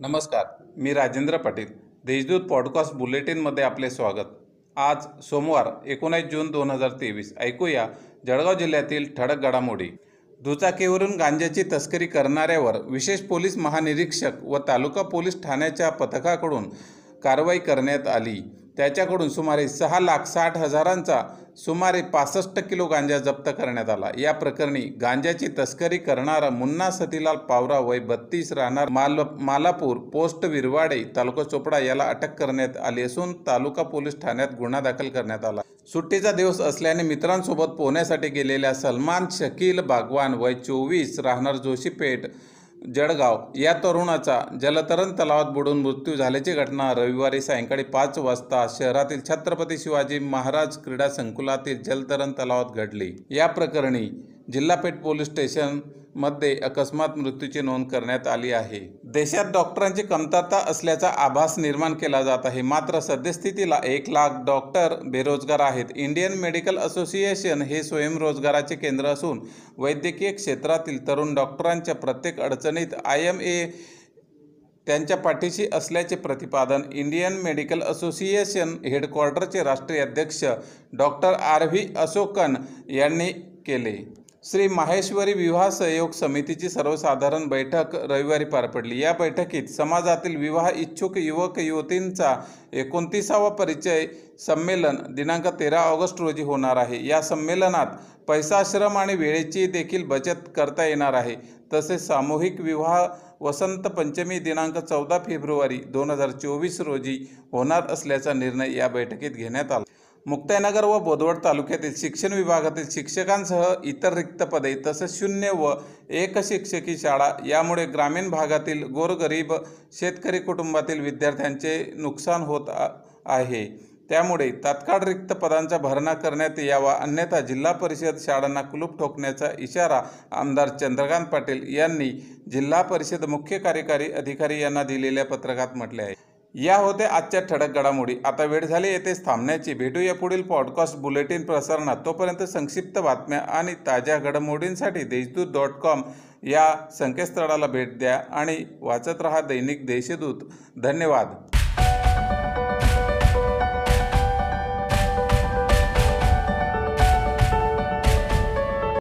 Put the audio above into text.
नमस्कार मी राजेंद्र पाटील देशदूत पॉडकास्ट बुलेटिनमध्ये आपले स्वागत. आज सोमवार एकोणीस जून दोन हजार तेवीस ऐकूया जळगाव जिल्ह्यातील ठळक घडामोडी. दुचाकीवरून गांजाची तस्करी करणाऱ्यावर विशेष पोलीस महानिरीक्षक व तालुका पोलीस ठाण्याच्या पथकाकडून कारवाई करण्यात आली. त्याच्याकडून सुमारे सहा लाख साठ हजारांचा सुमारे पासष्ट किलो गांजा जप्त करण्यात आला. या प्रकरणी गांजाची तस्करी करणारा मुन्ना सतीलाल पावरा वय बत्तीस राहणार माल मालापूर पोस्ट विरवाडे तालुका चोपडा याला अटक करण्यात आली असून तालुका पोलीस ठाण्यात गुन्हा दाखल करण्यात आला. सुट्टीचा दिवस असल्याने मित्रांसोबत पोहण्यासाठी गेलेल्या सलमान शकील बागवान वय चोवीस राहणार जोशीपेठ जळगाव या तरुणाचा जलतरण तलावात बुडून मृत्यू झाल्याची घटना रविवारी सायंकाळी पाच वाजता शहरातील छत्रपती शिवाजी महाराज क्रीडा संकुलातील जलतरण तलावात घडली. या प्रकरणी जिल्हापेठ पोलीस स्टेशन मध्ये अकस्मात मृत्यूची नोंद करण्यात आली आहे. देशात डॉक्टरांची कमतरता असल्याचा आभास निर्माण केला जात आहे. मात्र सद्यस्थितीला एक लाख डॉक्टर बेरोजगार आहेत. इंडियन मेडिकल असोसिएशन हे स्वयंरोजगाराचे केंद्र असून वैद्यकीय क्षेत्रातील तरुण डॉक्टरांच्या प्रत्येक अडचणीत आय एम ए त्यांच्या पाठीशी असल्याचे प्रतिपादन इंडियन मेडिकल असोसिएशन हेडक्वार्टरचे राष्ट्रीय अध्यक्ष डॉक्टर आर व्ही अशोकन यांनी केले. श्री माहेश्वरी विवाह सहयोग समितीची सर्वसाधारण बैठक रविवारी पार पडली. या बैठकीत समाजातील विवाह इच्छुक युवक युवतींचा एकोणतीसावा परिचय संमेलन दिनांक तेरा ऑगस्ट रोजी होणार आहे. या संमेलनात पैसा श्रम आणि वेळेची देखील बचत करता येणार आहे. तसेच सामूहिक विवाह वसंत पंचमी दिनांक चौदा फेब्रुवारी दोन हजार चोवीस रोजी होणार असल्याचा निर्णय या बैठकीत घेण्यात आला. मुक्ताईनगर व बोदवड तालुक्यातील शिक्षण विभागातील शिक्षकांसह इतर रिक्त पदे तसेच शून्य व एक शिक्षकी शाळा यामुळे ग्रामीण भागातील गोरगरीब शेतकरी कुटुंबातील विद्यार्थ्यांचे नुकसान होत आहे. त्यामुळे तात्काळ रिक्त पदांचा भरणा करण्यात यावा अन्यथा जिल्हा परिषद शाळांना कुलूप ठोकण्याचा इशारा आमदार चंद्रकांत पाटील यांनी जिल्हा परिषद मुख्य कार्यकारी अधिकारी यांना दिलेल्या पत्रकात म्हटले आहे. या होत्या आजच्या ठळक घडामोडी. आता वेळ झाली येथेच थांबण्याची. भेटूया पुढील पॉडकास्ट बुलेटिन प्रसारणात. तोपर्यंत संक्षिप्त बातम्या आणि ताज्या घडामोडींसाठी देशदूत डॉट कॉम या संकेतस्थळाला भेट द्या आणि वाचत रहा दैनिक देशदूत. धन्यवाद.